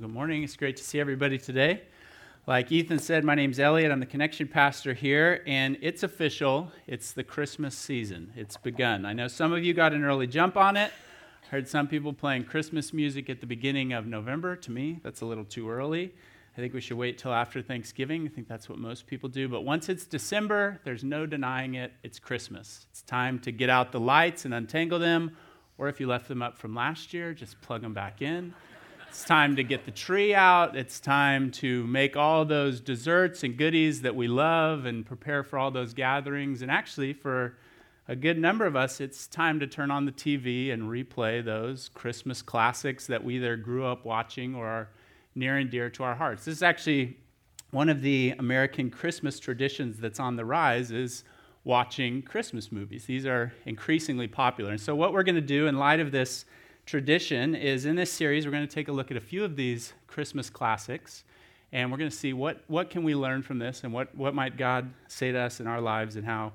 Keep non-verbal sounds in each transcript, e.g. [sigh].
Good morning. It's great to see everybody today. Like Ethan said, my name's Elliot. I'm the connection pastor here, and it's official. It's the Christmas season. It's begun. I know some of you got an early jump on it. I Heard some people playing Christmas music at the beginning of November. To me, that's a little too early. I think we should wait till after Thanksgiving. I think that's what most people do. But once it's December, there's no denying it. It's Christmas. It's time to get out the lights and untangle them, or if you left them up from last year, just plug them back in. It's time to get the tree out. It's time to make all those desserts and goodies that we love and prepare for all those gatherings. And actually, for a good number of us, it's time to turn on the TV and replay those Christmas classics that we either grew up watching or are near and dear to our hearts. This is actually one of the American Christmas traditions that's on the rise is watching Christmas movies. These are increasingly popular. And so what we're going to do in light of this tradition is in this series we're going to take a look at a few of these christmas classics and we're going to see what, what can we learn from this and what, what might god say to us in our lives and how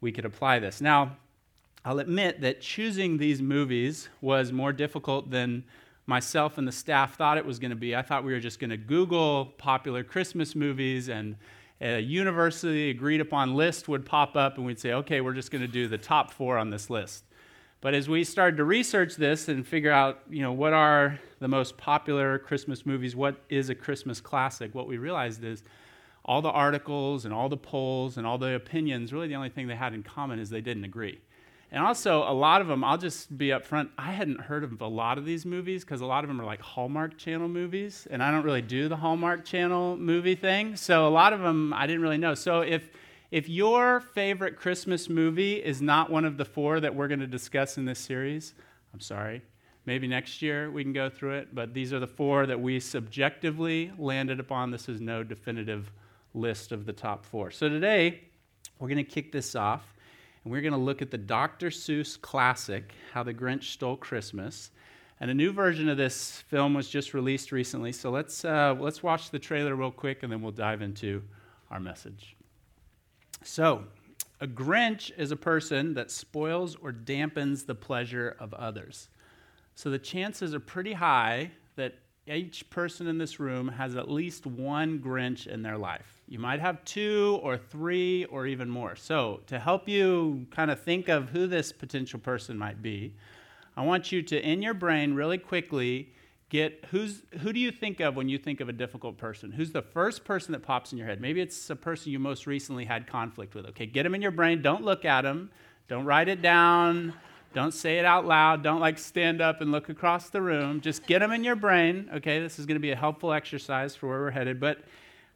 we could apply this. Now i'll admit that choosing these movies was more difficult than myself and the staff thought it was going to be. I thought we were just going to google popular christmas movies and a universally agreed upon list would pop up and we'd say okay we're just going to do the top four on this list but as we started to research this and figure out, you know, what are the most popular Christmas movies, what is a Christmas classic, what we realized is all the articles and all the polls and all the opinions, really the only thing they had in common is they didn't agree. And also, a lot of them, I'll just be upfront, I hadn't heard of a lot of these movies because a lot of them are like Hallmark Channel movies, and I don't really do the Hallmark Channel movie thing. So a lot of them I didn't really know. So if if your favorite Christmas movie is not one of the four that we're going to discuss in this series, I'm sorry. Maybe next year we can go through it, but these are the four that we subjectively landed upon. This is no definitive list of the top four. So today, we're going to kick this off, and we're going to look at the Dr. Seuss classic, How the Grinch Stole Christmas. And a new version of this film was just released recently. So let's, uh, let's watch the trailer real quick, and then we'll dive into our message. So, a Grinch is a person that spoils or dampens the pleasure of others. So, the chances are pretty high that each person in this room has at least one Grinch in their life. You might have two or three or even more. So, to help you kind of think of who this potential person might be, I want you to, in your brain, really quickly, get who's who do you think of when you think of a difficult person? Who's the first person that pops in your head? Maybe it's a person you most recently had conflict with. Okay get them in your brain. Don't look at them don't write it down. Don't say it out loud. Don't like stand up and look across the room. Just get them in your brain. Okay this is going to be a helpful exercise for where we're headed but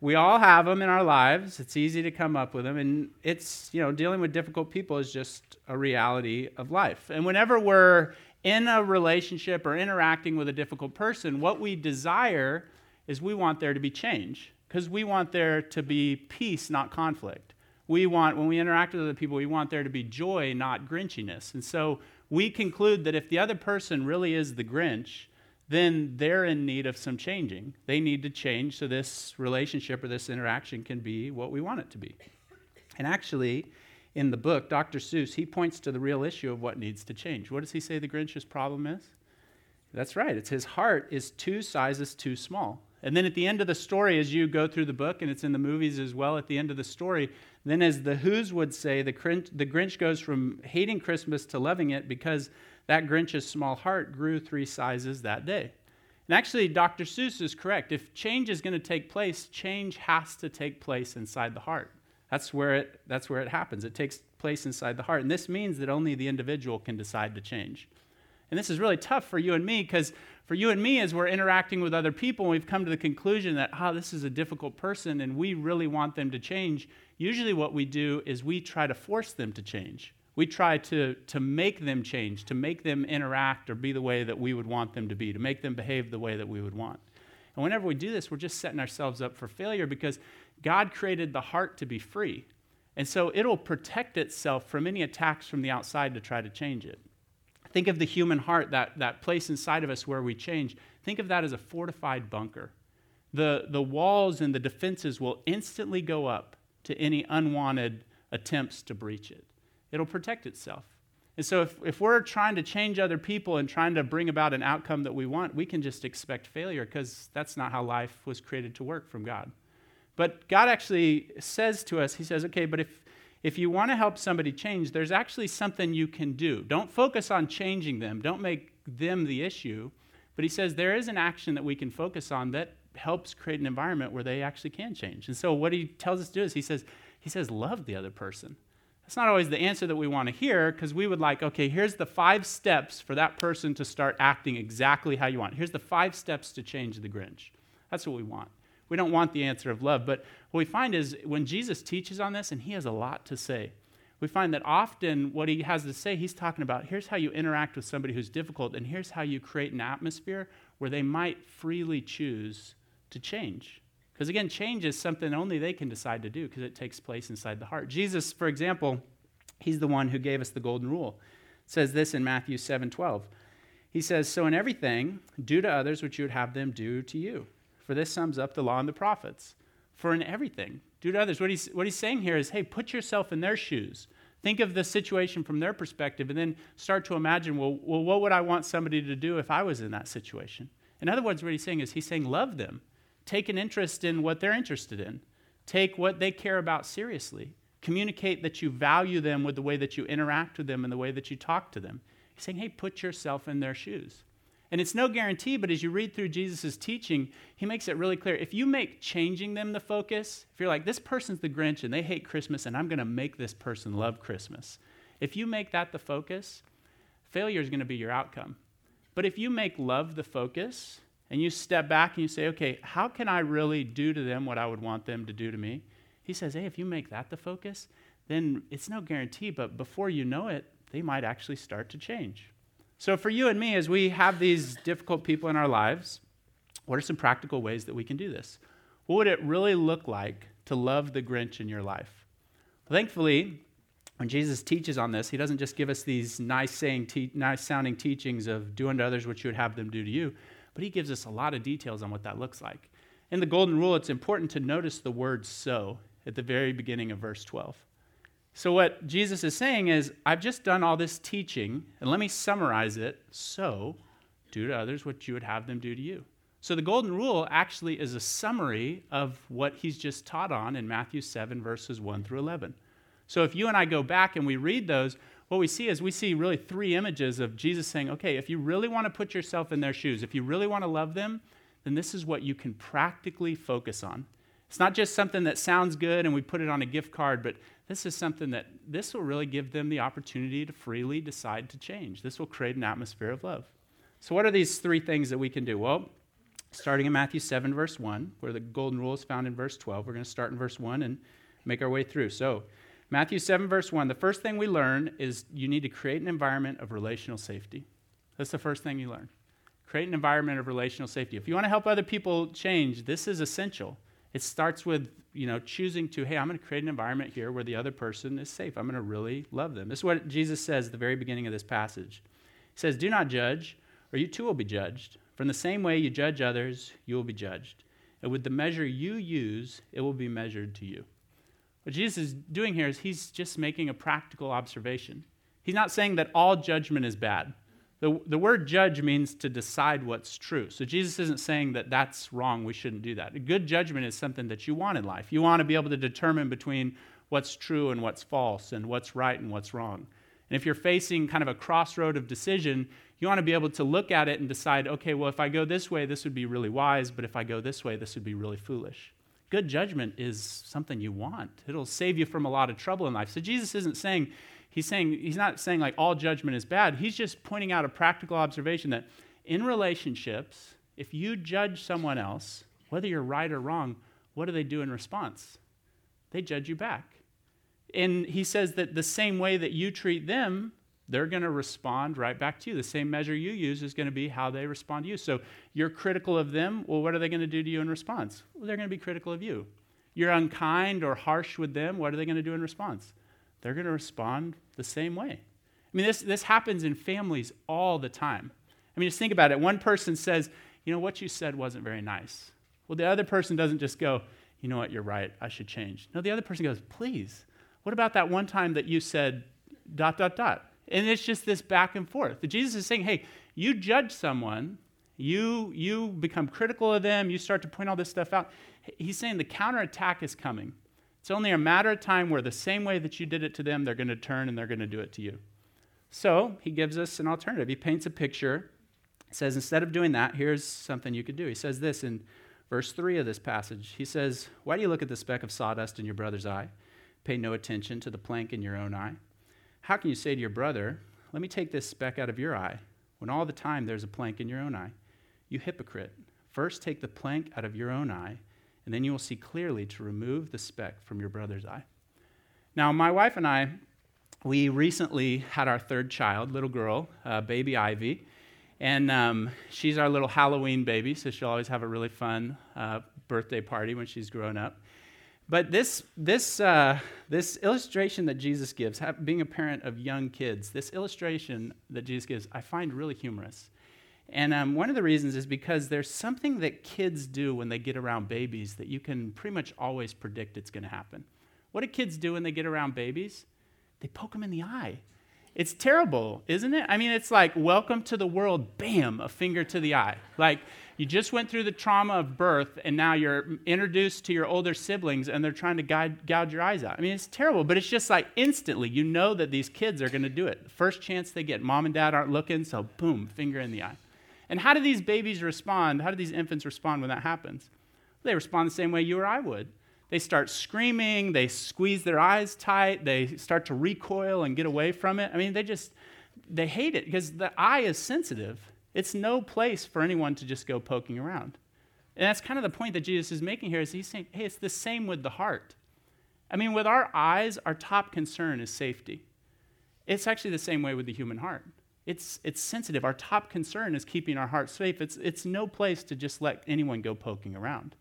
we all have them in our lives. It's easy to come up with them and it's you know dealing with difficult people is just a reality of life. And whenever we're in a relationship or interacting with a difficult person, what we desire is we want there to be change because we want there to be peace, not conflict. We want, when we interact with other people, we want there to be joy, not grinchiness. And so we conclude that if the other person really is the Grinch, then they're in need of some changing. They need to change so this relationship or this interaction can be what we want it to be. And actually, in the book, Dr. Seuss, he points to the real issue of what needs to change. What does he say the Grinch's problem is? That's right, it's his heart is two sizes too small. And then at the end of the story, as you go through the book, and it's in the movies as well, at the end of the story, then as the Whos would say, the Grinch, the Grinch goes from hating Christmas to loving it because that Grinch's small heart grew three sizes that day. And actually, Dr. Seuss is correct. If change is going to take place, change has to take place inside the heart. That's where it, that's where it happens. It takes place inside the heart. And this means that only the individual can decide to change. And this is really tough for you and me because for you and me, as we're interacting with other people, we've come to the conclusion that, oh, this is a difficult person and we really want them to change. Usually, what we do is we try to force them to change. We try to, to make them change, to make them interact or be the way that we would want them to be, to make them behave the way that we would want. And whenever we do this, we're just setting ourselves up for failure because God created the heart to be free. And so it'll protect itself from any attacks from the outside to try to change it. Think of the human heart, that, that place inside of us where we change. Think of that as a fortified bunker. The, the walls and the defenses will instantly go up to any unwanted attempts to breach it. It'll protect itself. And so, if, if we're trying to change other people and trying to bring about an outcome that we want, we can just expect failure because that's not how life was created to work from God. But God actually says to us, He says, okay, but if, if you want to help somebody change, there's actually something you can do. Don't focus on changing them, don't make them the issue. But He says there is an action that we can focus on that helps create an environment where they actually can change. And so, what He tells us to do is He says, He says, love the other person. That's not always the answer that we want to hear because we would like, okay, here's the five steps for that person to start acting exactly how you want. Here's the five steps to change the Grinch. That's what we want. We don't want the answer of love. But what we find is when Jesus teaches on this, and he has a lot to say, we find that often what he has to say, he's talking about here's how you interact with somebody who's difficult, and here's how you create an atmosphere where they might freely choose to change. Because again, change is something only they can decide to do because it takes place inside the heart. Jesus, for example, he's the one who gave us the golden rule. It says this in Matthew 7 12. He says, So in everything, do to others what you would have them do to you. For this sums up the law and the prophets. For in everything, do to others. What he's, what he's saying here is, hey, put yourself in their shoes. Think of the situation from their perspective and then start to imagine, well, well, what would I want somebody to do if I was in that situation? In other words, what he's saying is, he's saying, love them Take an interest in what they're interested in. Take what they care about seriously. Communicate that you value them with the way that you interact with them and the way that you talk to them. He's saying, hey, put yourself in their shoes. And it's no guarantee, but as you read through Jesus' teaching, he makes it really clear. If you make changing them the focus, if you're like, this person's the Grinch and they hate Christmas, and I'm going to make this person love Christmas, if you make that the focus, failure is going to be your outcome. But if you make love the focus, and you step back and you say, okay, how can I really do to them what I would want them to do to me? He says, hey, if you make that the focus, then it's no guarantee, but before you know it, they might actually start to change. So, for you and me, as we have these difficult people in our lives, what are some practical ways that we can do this? What would it really look like to love the Grinch in your life? Thankfully, when Jesus teaches on this, he doesn't just give us these nice, saying te- nice sounding teachings of do unto others what you would have them do to you but he gives us a lot of details on what that looks like. In the Golden Rule, it's important to notice the word so at the very beginning of verse 12. So, what Jesus is saying is, I've just done all this teaching, and let me summarize it. So, do to others what you would have them do to you. So, the Golden Rule actually is a summary of what he's just taught on in Matthew 7, verses 1 through 11. So, if you and I go back and we read those, what we see is we see really three images of Jesus saying, okay, if you really want to put yourself in their shoes, if you really want to love them, then this is what you can practically focus on. It's not just something that sounds good and we put it on a gift card, but this is something that this will really give them the opportunity to freely decide to change. This will create an atmosphere of love. So, what are these three things that we can do? Well, starting in Matthew 7, verse 1, where the golden rule is found in verse 12, we're going to start in verse 1 and make our way through. So, Matthew 7, verse 1, the first thing we learn is you need to create an environment of relational safety. That's the first thing you learn. Create an environment of relational safety. If you want to help other people change, this is essential. It starts with, you know, choosing to, hey, I'm going to create an environment here where the other person is safe. I'm going to really love them. This is what Jesus says at the very beginning of this passage. He says, Do not judge, or you too will be judged. From the same way you judge others, you will be judged. And with the measure you use, it will be measured to you. What Jesus is doing here is he's just making a practical observation. He's not saying that all judgment is bad. The, the word judge means to decide what's true. So Jesus isn't saying that that's wrong, we shouldn't do that. A good judgment is something that you want in life. You want to be able to determine between what's true and what's false, and what's right and what's wrong. And if you're facing kind of a crossroad of decision, you want to be able to look at it and decide, okay, well, if I go this way, this would be really wise, but if I go this way, this would be really foolish. Good judgment is something you want. It'll save you from a lot of trouble in life. So Jesus isn't saying, he's saying, he's not saying like all judgment is bad. He's just pointing out a practical observation that in relationships, if you judge someone else, whether you're right or wrong, what do they do in response? They judge you back. And he says that the same way that you treat them, they're going to respond right back to you. The same measure you use is going to be how they respond to you. So you're critical of them. Well, what are they going to do to you in response? Well, they're going to be critical of you. You're unkind or harsh with them. What are they going to do in response? They're going to respond the same way. I mean, this, this happens in families all the time. I mean, just think about it. One person says, you know, what you said wasn't very nice. Well, the other person doesn't just go, you know what, you're right, I should change. No, the other person goes, please, what about that one time that you said dot, dot, dot? And it's just this back and forth. Jesus is saying, hey, you judge someone, you, you become critical of them, you start to point all this stuff out. He's saying the counterattack is coming. It's only a matter of time where the same way that you did it to them, they're going to turn and they're going to do it to you. So he gives us an alternative. He paints a picture. Says, instead of doing that, here's something you could do. He says this in verse 3 of this passage. He says, Why do you look at the speck of sawdust in your brother's eye? Pay no attention to the plank in your own eye. How can you say to your brother, Let me take this speck out of your eye, when all the time there's a plank in your own eye? You hypocrite. First take the plank out of your own eye and then you will see clearly to remove the speck from your brother's eye. Now, my wife and I, we recently had our third child, little girl, uh, baby Ivy. And um, she's our little Halloween baby, so she'll always have a really fun uh, birthday party when she's grown up. But this, this, uh, this illustration that Jesus gives, being a parent of young kids, this illustration that Jesus gives, I find really humorous. And um, one of the reasons is because there's something that kids do when they get around babies that you can pretty much always predict it's going to happen. What do kids do when they get around babies? They poke them in the eye. It's terrible, isn't it? I mean, it's like, welcome to the world, bam, a finger to the eye. Like, you just went through the trauma of birth, and now you're introduced to your older siblings, and they're trying to guide, gouge your eyes out. I mean, it's terrible, but it's just like instantly, you know that these kids are going to do it. First chance they get, mom and dad aren't looking, so boom, finger in the eye. And how do these babies respond? How do these infants respond when that happens? They respond the same way you or I would. They start screaming, they squeeze their eyes tight, they start to recoil and get away from it. I mean, they just, they hate it because the eye is sensitive. It's no place for anyone to just go poking around. And that's kind of the point that Jesus is making here is he's saying, hey, it's the same with the heart. I mean, with our eyes, our top concern is safety. It's actually the same way with the human heart. It's, it's sensitive. Our top concern is keeping our hearts safe. It's, it's no place to just let anyone go poking around.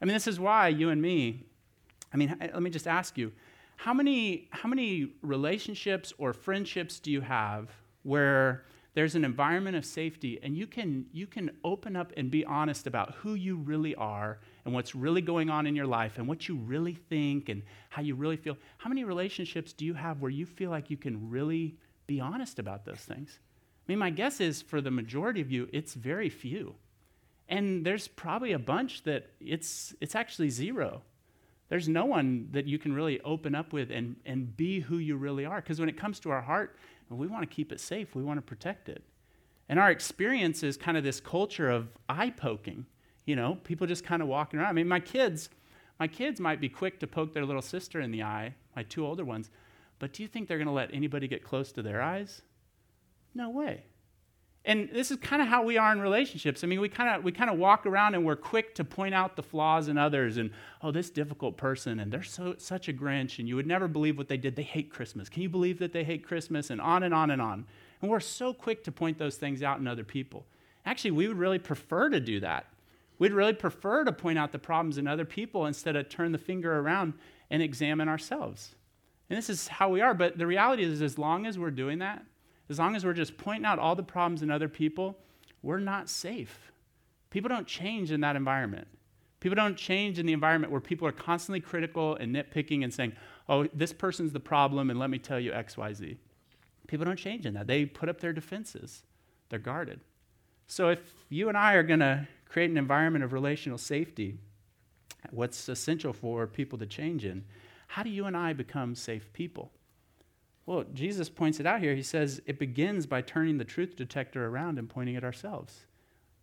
I mean, this is why you and me, I mean, let me just ask you how many, how many relationships or friendships do you have where there's an environment of safety and you can, you can open up and be honest about who you really are and what's really going on in your life and what you really think and how you really feel? How many relationships do you have where you feel like you can really be honest about those things. I mean, my guess is for the majority of you, it's very few. And there's probably a bunch that it's, it's actually zero. There's no one that you can really open up with and, and be who you really are. Because when it comes to our heart, we want to keep it safe, we want to protect it. And our experience is kind of this culture of eye poking. You know, people just kind of walking around. I mean, my kids, my kids might be quick to poke their little sister in the eye, my two older ones, but do you think they're going to let anybody get close to their eyes? No way. And this is kind of how we are in relationships. I mean, we kind of we kind of walk around and we're quick to point out the flaws in others and oh, this difficult person and they're so such a Grinch and you would never believe what they did. They hate Christmas. Can you believe that they hate Christmas? And on and on and on. And we're so quick to point those things out in other people. Actually, we would really prefer to do that. We'd really prefer to point out the problems in other people instead of turn the finger around and examine ourselves. And this is how we are. But the reality is, as long as we're doing that, as long as we're just pointing out all the problems in other people, we're not safe. People don't change in that environment. People don't change in the environment where people are constantly critical and nitpicking and saying, oh, this person's the problem, and let me tell you X, Y, Z. People don't change in that. They put up their defenses, they're guarded. So if you and I are going to create an environment of relational safety, what's essential for people to change in how do you and I become safe people? Well, Jesus points it out here. He says it begins by turning the truth detector around and pointing at ourselves.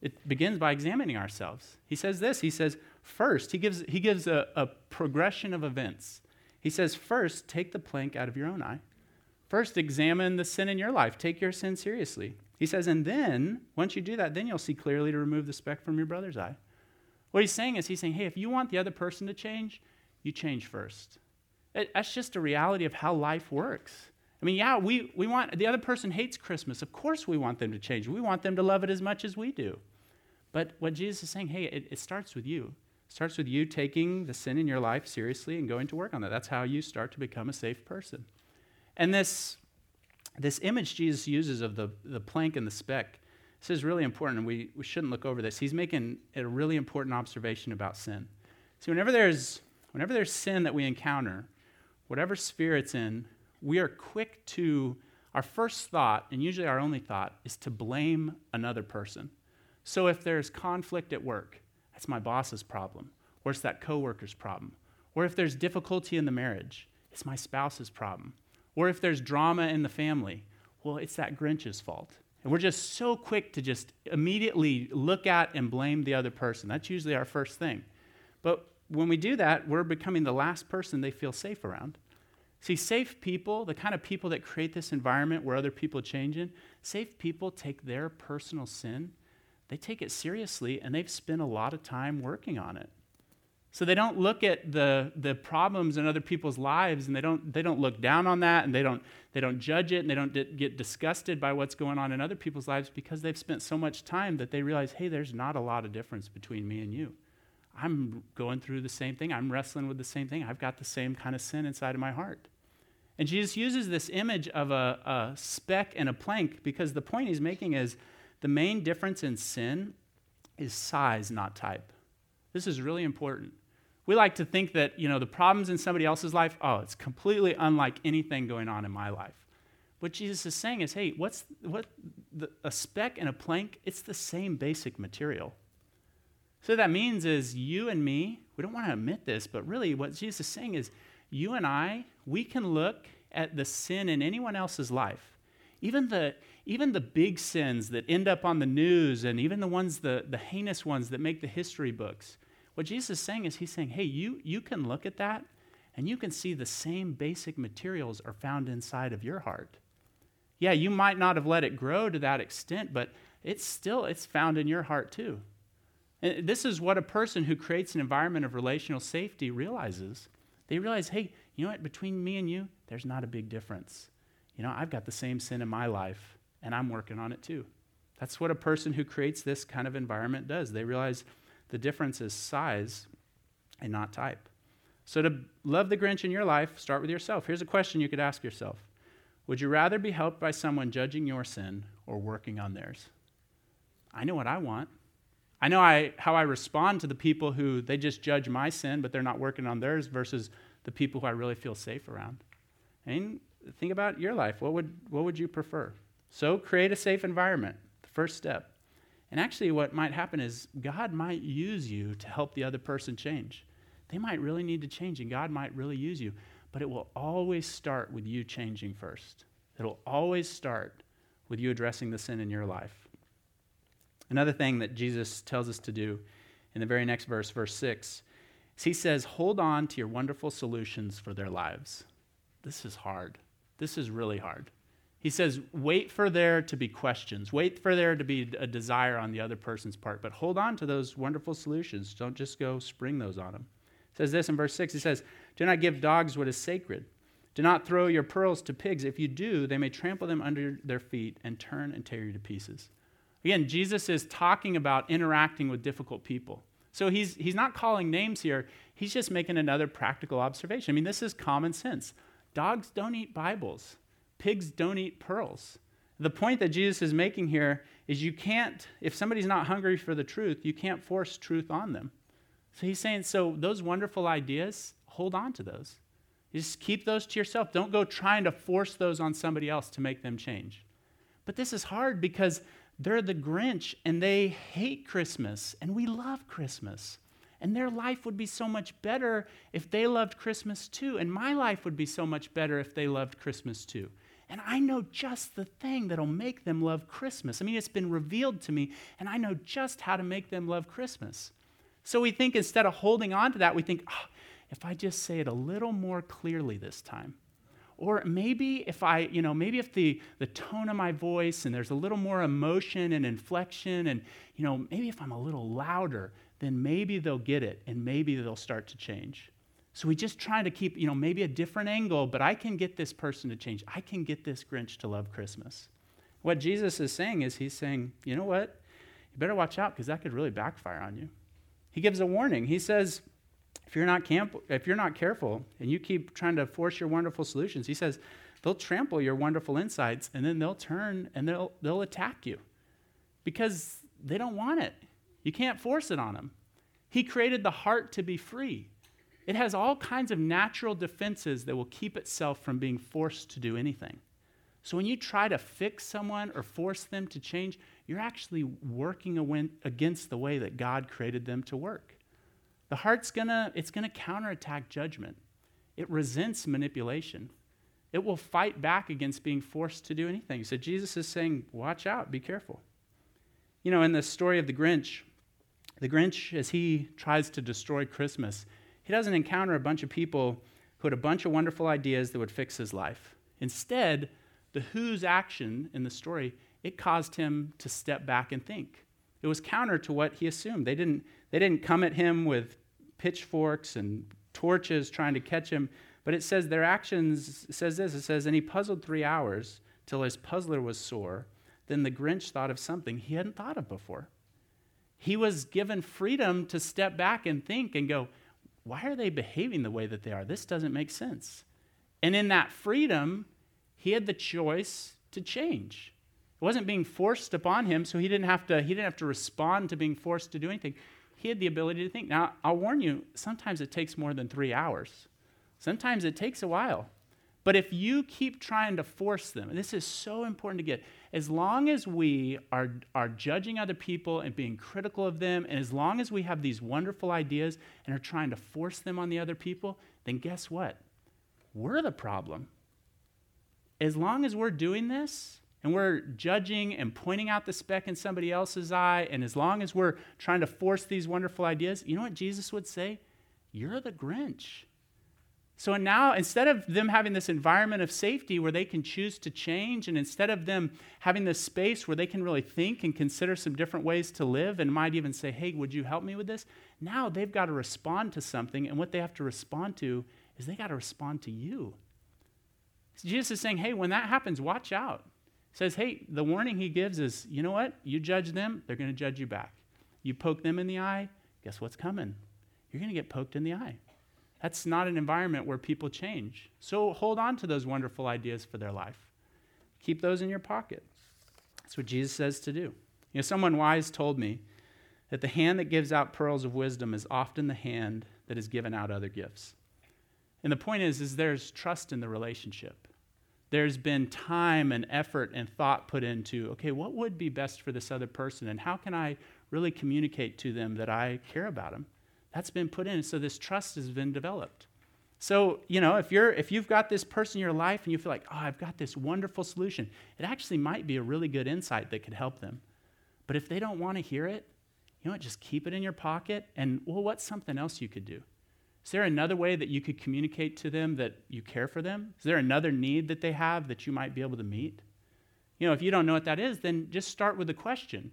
It begins by examining ourselves. He says this He says, first, he gives, he gives a, a progression of events. He says, first, take the plank out of your own eye. First, examine the sin in your life. Take your sin seriously. He says, and then, once you do that, then you'll see clearly to remove the speck from your brother's eye. What he's saying is, he's saying, hey, if you want the other person to change, you change first. That's just a reality of how life works. I mean, yeah, we, we want, the other person hates Christmas. Of course, we want them to change. We want them to love it as much as we do. But what Jesus is saying, hey, it, it starts with you. It starts with you taking the sin in your life seriously and going to work on that. That's how you start to become a safe person. And this, this image Jesus uses of the, the plank and the speck, this is really important, and we, we shouldn't look over this. He's making a really important observation about sin. See, whenever there's, whenever there's sin that we encounter, whatever sphere it's in, we are quick to our first thought, and usually our only thought, is to blame another person. So if there's conflict at work, that's my boss's problem, or it's that coworker's problem. Or if there's difficulty in the marriage, it's my spouse's problem. Or if there's drama in the family, well, it's that Grinch's fault. And we're just so quick to just immediately look at and blame the other person. That's usually our first thing. But when we do that, we're becoming the last person they feel safe around. See, safe people, the kind of people that create this environment where other people change in, safe people take their personal sin, they take it seriously, and they've spent a lot of time working on it. So they don't look at the, the problems in other people's lives and they don't, they don't look down on that and they don't, they don't judge it and they don't get disgusted by what's going on in other people's lives because they've spent so much time that they realize, hey, there's not a lot of difference between me and you. I'm going through the same thing. I'm wrestling with the same thing. I've got the same kind of sin inside of my heart. And Jesus uses this image of a, a speck and a plank because the point he's making is the main difference in sin is size, not type. This is really important. We like to think that, you know, the problems in somebody else's life, oh, it's completely unlike anything going on in my life. What Jesus is saying is, hey, what's what the, a speck and a plank? It's the same basic material. So that means is you and me, we don't want to admit this, but really what Jesus is saying is you and I, we can look at the sin in anyone else's life. Even the even the big sins that end up on the news and even the ones the, the heinous ones that make the history books what Jesus is saying is, He's saying, hey, you, you can look at that and you can see the same basic materials are found inside of your heart. Yeah, you might not have let it grow to that extent, but it's still it's found in your heart too. And this is what a person who creates an environment of relational safety realizes. They realize, hey, you know what, between me and you, there's not a big difference. You know, I've got the same sin in my life, and I'm working on it too. That's what a person who creates this kind of environment does. They realize the difference is size and not type. So, to love the Grinch in your life, start with yourself. Here's a question you could ask yourself Would you rather be helped by someone judging your sin or working on theirs? I know what I want. I know I, how I respond to the people who they just judge my sin, but they're not working on theirs, versus the people who I really feel safe around. And think about your life. What would, what would you prefer? So, create a safe environment, the first step. And actually, what might happen is God might use you to help the other person change. They might really need to change, and God might really use you. But it will always start with you changing first. It'll always start with you addressing the sin in your life. Another thing that Jesus tells us to do in the very next verse, verse 6, is he says, Hold on to your wonderful solutions for their lives. This is hard. This is really hard. He says, wait for there to be questions. Wait for there to be a desire on the other person's part. But hold on to those wonderful solutions. Don't just go spring those on them. He says this in verse 6. He says, Do not give dogs what is sacred. Do not throw your pearls to pigs. If you do, they may trample them under their feet and turn and tear you to pieces. Again, Jesus is talking about interacting with difficult people. So he's, he's not calling names here, he's just making another practical observation. I mean, this is common sense. Dogs don't eat Bibles pigs don't eat pearls. The point that Jesus is making here is you can't, if somebody's not hungry for the truth, you can't force truth on them. So he's saying, so those wonderful ideas, hold on to those. Just keep those to yourself. Don't go trying to force those on somebody else to make them change. But this is hard because they're the Grinch and they hate Christmas, and we love Christmas. And their life would be so much better if they loved Christmas too. And my life would be so much better if they loved Christmas too. And I know just the thing that'll make them love Christmas. I mean, it's been revealed to me, and I know just how to make them love Christmas. So we think instead of holding on to that, we think, oh, if I just say it a little more clearly this time. Or maybe if I, you know, maybe if the, the tone of my voice and there's a little more emotion and inflection, and, you know, maybe if I'm a little louder, then maybe they'll get it and maybe they'll start to change. So we just try to keep, you know, maybe a different angle, but I can get this person to change. I can get this Grinch to love Christmas. What Jesus is saying is he's saying, you know what? You better watch out because that could really backfire on you. He gives a warning. He says, if you're not camp- if you're not careful and you keep trying to force your wonderful solutions, he says, they'll trample your wonderful insights and then they'll turn and they'll they'll attack you because they don't want it. You can't force it on them. He created the heart to be free. It has all kinds of natural defenses that will keep itself from being forced to do anything. So when you try to fix someone or force them to change, you're actually working against the way that God created them to work. The heart's gonna, it's gonna counterattack judgment. It resents manipulation. It will fight back against being forced to do anything. So Jesus is saying, watch out, be careful. You know, in the story of the Grinch, the Grinch, as he tries to destroy Christmas, he doesn't encounter a bunch of people who had a bunch of wonderful ideas that would fix his life. Instead, the Who's action in the story, it caused him to step back and think. It was counter to what he assumed. They didn't, they didn't come at him with pitchforks and torches trying to catch him, but it says their actions says this. It says, and he puzzled three hours till his puzzler was sore. Then the Grinch thought of something he hadn't thought of before. He was given freedom to step back and think and go, why are they behaving the way that they are? This doesn't make sense. And in that freedom, he had the choice to change. It wasn't being forced upon him, so he didn't have to, he didn't have to respond to being forced to do anything. He had the ability to think. Now, I'll warn you, sometimes it takes more than three hours. Sometimes it takes a while. But if you keep trying to force them, and this is so important to get, as long as we are, are judging other people and being critical of them, and as long as we have these wonderful ideas and are trying to force them on the other people, then guess what? We're the problem. As long as we're doing this, and we're judging and pointing out the speck in somebody else's eye, and as long as we're trying to force these wonderful ideas, you know what Jesus would say? You're the Grinch. So now, instead of them having this environment of safety where they can choose to change, and instead of them having this space where they can really think and consider some different ways to live and might even say, hey, would you help me with this? Now they've got to respond to something, and what they have to respond to is they got to respond to you. Jesus is saying, hey, when that happens, watch out. Says, hey, the warning he gives is, you know what? You judge them, they're going to judge you back. You poke them in the eye, guess what's coming? You're going to get poked in the eye. That's not an environment where people change. So hold on to those wonderful ideas for their life. Keep those in your pocket. That's what Jesus says to do. You know, someone wise told me that the hand that gives out pearls of wisdom is often the hand that has given out other gifts. And the point is, is there's trust in the relationship. There's been time and effort and thought put into, okay, what would be best for this other person? And how can I really communicate to them that I care about them? That's been put in. So this trust has been developed. So, you know, if you're if you've got this person in your life and you feel like, "Oh, I've got this wonderful solution." It actually might be a really good insight that could help them. But if they don't want to hear it, you know what, just keep it in your pocket and well, what's something else you could do? Is there another way that you could communicate to them that you care for them? Is there another need that they have that you might be able to meet? You know, if you don't know what that is, then just start with the question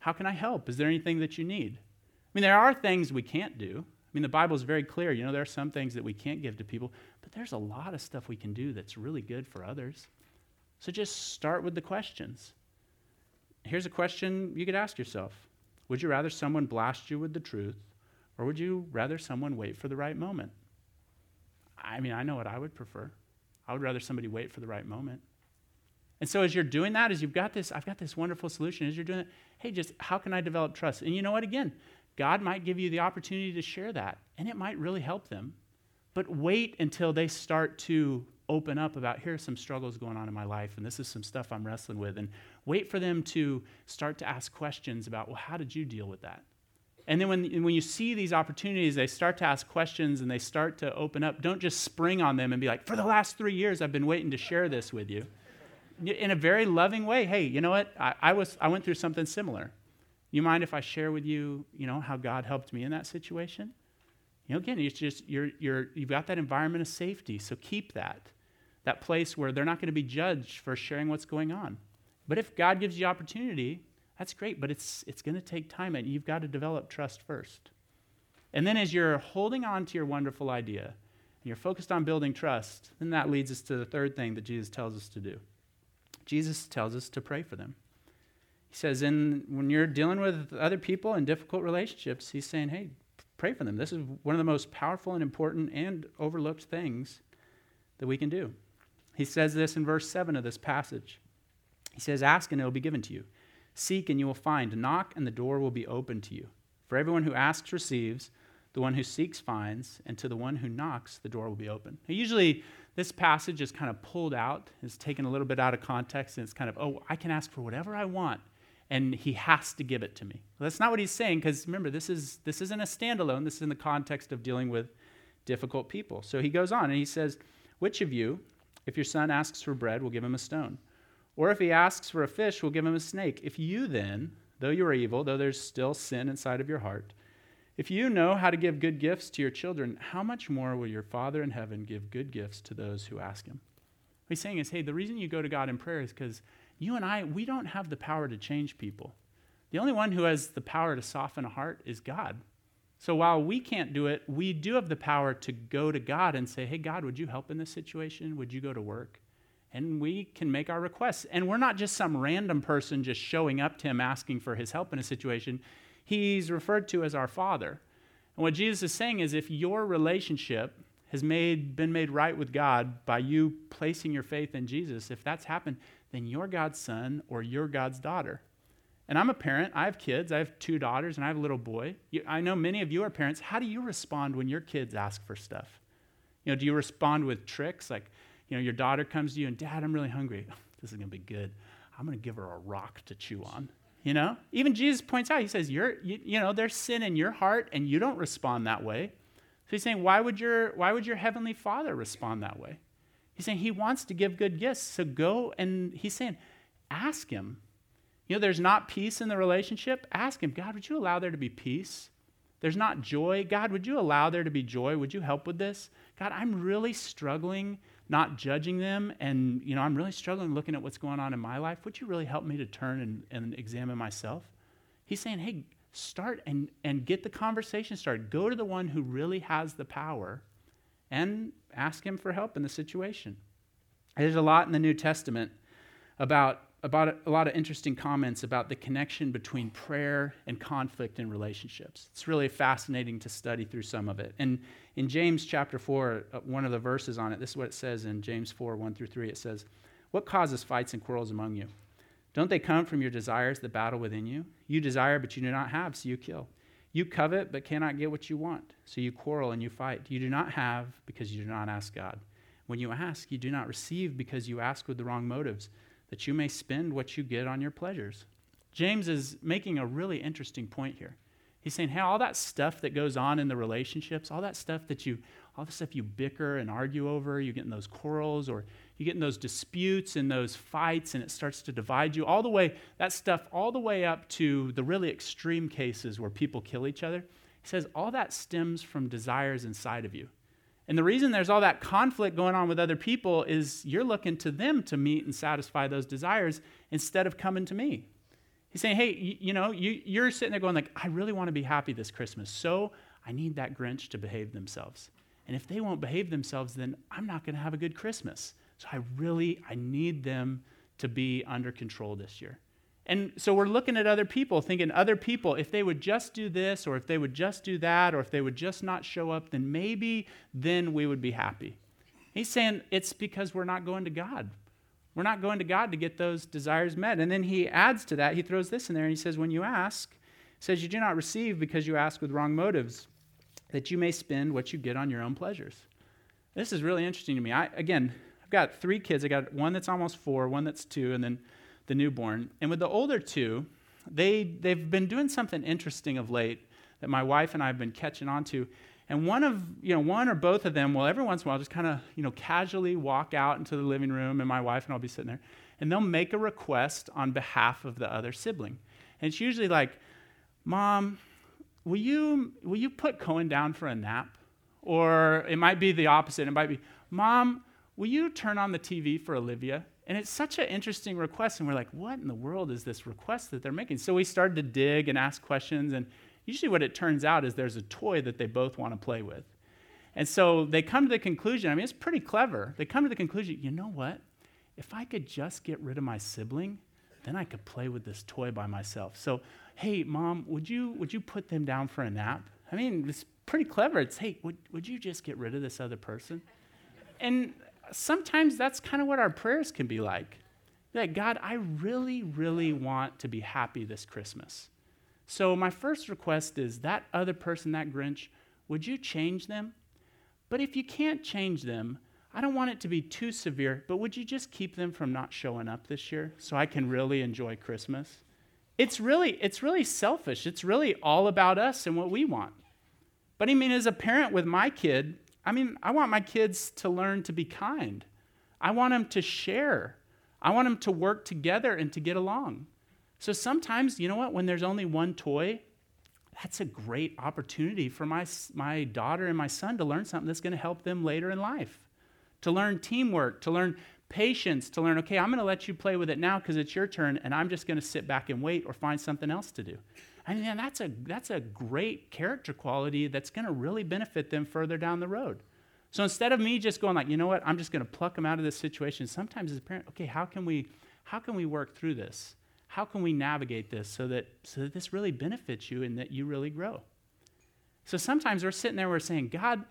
How can I help? Is there anything that you need? I mean, there are things we can't do. I mean, the Bible is very clear. You know, there are some things that we can't give to people, but there's a lot of stuff we can do that's really good for others. So just start with the questions. Here's a question you could ask yourself Would you rather someone blast you with the truth, or would you rather someone wait for the right moment? I mean, I know what I would prefer. I would rather somebody wait for the right moment. And so as you're doing that, as you've got this, I've got this wonderful solution, as you're doing it, hey, just how can I develop trust? And you know what? Again, God might give you the opportunity to share that, and it might really help them. But wait until they start to open up about here are some struggles going on in my life, and this is some stuff I'm wrestling with. And wait for them to start to ask questions about, well, how did you deal with that? And then when, when you see these opportunities, they start to ask questions and they start to open up. Don't just spring on them and be like, for the last three years, I've been waiting to share this with you. In a very loving way, hey, you know what? I, I was, I went through something similar. You mind if I share with you, you know, how God helped me in that situation? You know, again, it's just you're, you're, you've got that environment of safety, so keep that. That place where they're not going to be judged for sharing what's going on. But if God gives you opportunity, that's great, but it's, it's going to take time, and you've got to develop trust first. And then as you're holding on to your wonderful idea, and you're focused on building trust, then that leads us to the third thing that Jesus tells us to do. Jesus tells us to pray for them. He says, in, when you're dealing with other people in difficult relationships, he's saying, hey, pray for them. This is one of the most powerful and important and overlooked things that we can do. He says this in verse 7 of this passage. He says, Ask and it will be given to you. Seek and you will find. Knock and the door will be open to you. For everyone who asks receives, the one who seeks finds, and to the one who knocks, the door will be open. Usually, this passage is kind of pulled out, is taken a little bit out of context, and it's kind of, oh, I can ask for whatever I want, and he has to give it to me. Well, that's not what he's saying, because remember, this, is, this isn't a standalone. This is in the context of dealing with difficult people. So he goes on, and he says, Which of you, if your son asks for bread, will give him a stone? Or if he asks for a fish, we'll give him a snake? If you then, though you are evil, though there's still sin inside of your heart, if you know how to give good gifts to your children, how much more will your Father in heaven give good gifts to those who ask him? What he's saying is, hey, the reason you go to God in prayer is because you and I, we don't have the power to change people. The only one who has the power to soften a heart is God. So while we can't do it, we do have the power to go to God and say, hey, God, would you help in this situation? Would you go to work? And we can make our requests. And we're not just some random person just showing up to him asking for his help in a situation he's referred to as our Father. And what Jesus is saying is if your relationship has made, been made right with God by you placing your faith in Jesus, if that's happened, then you're God's son or you're God's daughter. And I'm a parent. I have kids. I have two daughters and I have a little boy. You, I know many of you are parents. How do you respond when your kids ask for stuff? You know, do you respond with tricks like, you know, your daughter comes to you and, Dad, I'm really hungry. [laughs] This is going to be good. I'm going to give her a rock to chew on. You know, even Jesus points out, he says, You're, you, you know, there's sin in your heart and you don't respond that way. So he's saying, why would, your, why would your heavenly father respond that way? He's saying he wants to give good gifts. So go and he's saying, ask him. You know, there's not peace in the relationship. Ask him, God, would you allow there to be peace? There's not joy. God, would you allow there to be joy? Would you help with this? God, I'm really struggling not judging them and you know i'm really struggling looking at what's going on in my life. Would you really help me to turn and, and examine myself? He's saying hey start and, and get the conversation started. Go to the one who really has the power and ask him for help in the situation. There's a lot in the new testament about about a lot of interesting comments about the connection between prayer and conflict in relationships. It's really fascinating to study through some of it. And in James chapter 4, uh, one of the verses on it, this is what it says in James 4 1 through 3. It says, What causes fights and quarrels among you? Don't they come from your desires that battle within you? You desire, but you do not have, so you kill. You covet, but cannot get what you want, so you quarrel and you fight. You do not have because you do not ask God. When you ask, you do not receive because you ask with the wrong motives that you may spend what you get on your pleasures. James is making a really interesting point here. He's saying, hey, all that stuff that goes on in the relationships, all that stuff that you, all the stuff you bicker and argue over, you get in those quarrels or you get in those disputes and those fights and it starts to divide you, all the way, that stuff, all the way up to the really extreme cases where people kill each other. He says, all that stems from desires inside of you. And the reason there's all that conflict going on with other people is you're looking to them to meet and satisfy those desires instead of coming to me. He's saying, hey, you, you know, you, you're sitting there going like, I really want to be happy this Christmas, so I need that Grinch to behave themselves. And if they won't behave themselves, then I'm not going to have a good Christmas. So I really, I need them to be under control this year. And so we're looking at other people, thinking other people, if they would just do this, or if they would just do that, or if they would just not show up, then maybe then we would be happy. He's saying it's because we're not going to God. We're not going to God to get those desires met. And then he adds to that, he throws this in there, and he says, When you ask, says, You do not receive because you ask with wrong motives, that you may spend what you get on your own pleasures. This is really interesting to me. I, again, I've got three kids. I got one that's almost four, one that's two, and then the newborn. And with the older two, they, they've been doing something interesting of late that my wife and I have been catching on to. And one of, you know, one or both of them will every once in a while just kind of, you know, casually walk out into the living room, and my wife and I'll be sitting there, and they'll make a request on behalf of the other sibling. And it's usually like, Mom, will you, will you put Cohen down for a nap? Or it might be the opposite. It might be, Mom, will you turn on the TV for Olivia? And it's such an interesting request. And we're like, what in the world is this request that they're making? So we started to dig and ask questions. And usually, what it turns out is there's a toy that they both want to play with. And so they come to the conclusion I mean, it's pretty clever. They come to the conclusion you know what? If I could just get rid of my sibling, then I could play with this toy by myself. So, hey, mom, would you, would you put them down for a nap? I mean, it's pretty clever. It's, hey, would, would you just get rid of this other person? And sometimes that's kind of what our prayers can be like. Like, God, I really, really want to be happy this Christmas. So, my first request is that other person, that Grinch, would you change them? But if you can't change them, I don't want it to be too severe, but would you just keep them from not showing up this year so I can really enjoy Christmas? It's really, it's really selfish. It's really all about us and what we want. But I mean, as a parent with my kid, I mean, I want my kids to learn to be kind. I want them to share. I want them to work together and to get along. So sometimes, you know what, when there's only one toy, that's a great opportunity for my, my daughter and my son to learn something that's going to help them later in life. To learn teamwork, to learn patience, to learn, okay, I'm going to let you play with it now because it's your turn, and I'm just going to sit back and wait or find something else to do. I mean, that's a, that's a great character quality that's going to really benefit them further down the road. So instead of me just going like, you know what, I'm just going to pluck them out of this situation, sometimes as a parent, okay, how can we, how can we work through this? How can we navigate this so that, so that this really benefits you and that you really grow? So sometimes we're sitting there, we're saying, God,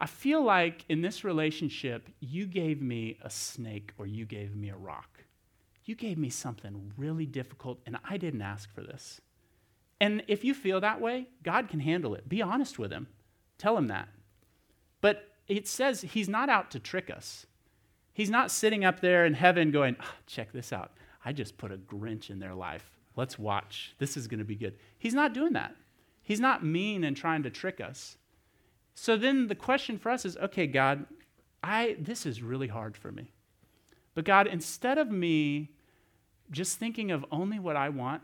I feel like in this relationship, you gave me a snake or you gave me a rock. You gave me something really difficult, and I didn't ask for this. And if you feel that way, God can handle it. Be honest with Him. Tell Him that. But it says He's not out to trick us. He's not sitting up there in heaven going, oh, check this out. I just put a Grinch in their life. Let's watch. This is going to be good. He's not doing that. He's not mean and trying to trick us. So then the question for us is okay, God, I, this is really hard for me. But God, instead of me just thinking of only what I want,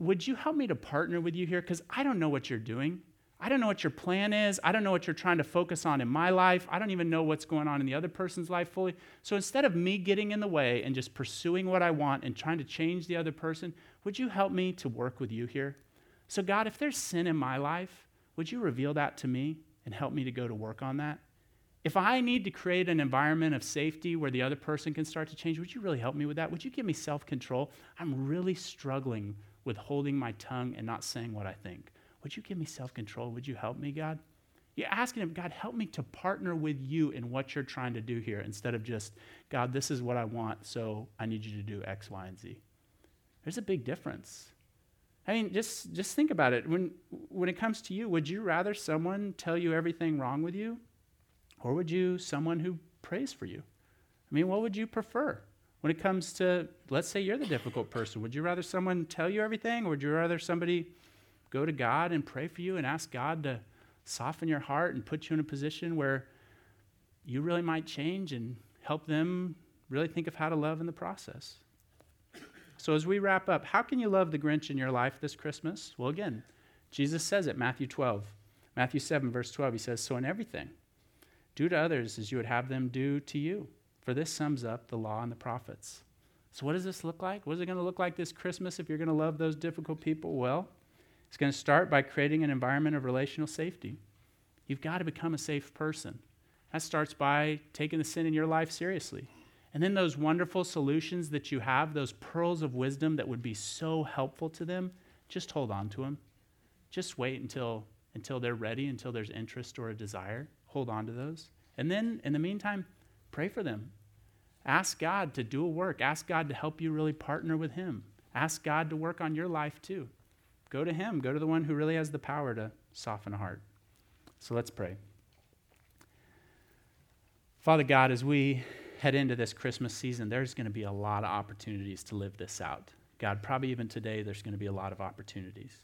would you help me to partner with you here? Because I don't know what you're doing. I don't know what your plan is. I don't know what you're trying to focus on in my life. I don't even know what's going on in the other person's life fully. So instead of me getting in the way and just pursuing what I want and trying to change the other person, would you help me to work with you here? So, God, if there's sin in my life, would you reveal that to me and help me to go to work on that? If I need to create an environment of safety where the other person can start to change, would you really help me with that? Would you give me self control? I'm really struggling with holding my tongue and not saying what I think. Would you give me self control? Would you help me, God? You're asking Him, God, help me to partner with you in what you're trying to do here instead of just, God, this is what I want, so I need you to do X, Y, and Z. There's a big difference. I mean, just, just think about it. When, when it comes to you, would you rather someone tell you everything wrong with you? Or would you someone who prays for you? I mean, what would you prefer? When it comes to, let's say you're the difficult person, would you rather someone tell you everything, or would you rather somebody go to God and pray for you and ask God to soften your heart and put you in a position where you really might change and help them really think of how to love in the process. So, as we wrap up, how can you love the Grinch in your life this Christmas? Well, again, Jesus says it, Matthew 12. Matthew 7, verse 12, he says, So in everything, do to others as you would have them do to you, for this sums up the law and the prophets. So, what does this look like? What is it going to look like this Christmas if you're going to love those difficult people? Well, it's going to start by creating an environment of relational safety. You've got to become a safe person. That starts by taking the sin in your life seriously. And then those wonderful solutions that you have, those pearls of wisdom that would be so helpful to them, just hold on to them. Just wait until, until they're ready, until there's interest or a desire. Hold on to those. And then, in the meantime, pray for them. Ask God to do a work. Ask God to help you really partner with Him. Ask God to work on your life too. Go to Him. Go to the one who really has the power to soften a heart. So let's pray. Father God, as we head into this Christmas season, there's going to be a lot of opportunities to live this out. God, probably even today, there's going to be a lot of opportunities.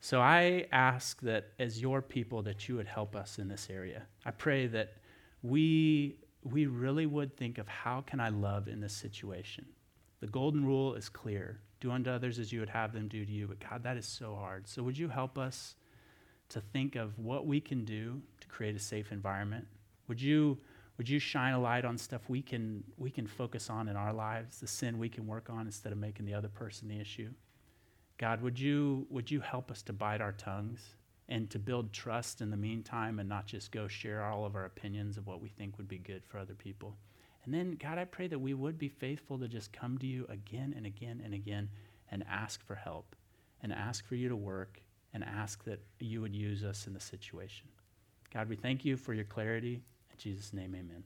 So I ask that as your people that you would help us in this area. I pray that we we really would think of how can I love in this situation. The golden rule is clear. Do unto others as you would have them do to you. But God, that is so hard. So would you help us to think of what we can do to create a safe environment? Would you would you shine a light on stuff we can we can focus on in our lives, the sin we can work on instead of making the other person the issue? God, would you would you help us to bite our tongues and to build trust in the meantime and not just go share all of our opinions of what we think would be good for other people? And then, God, I pray that we would be faithful to just come to you again and again and again and ask for help and ask for you to work and ask that you would use us in the situation. God, we thank you for your clarity. Jesus' name, amen.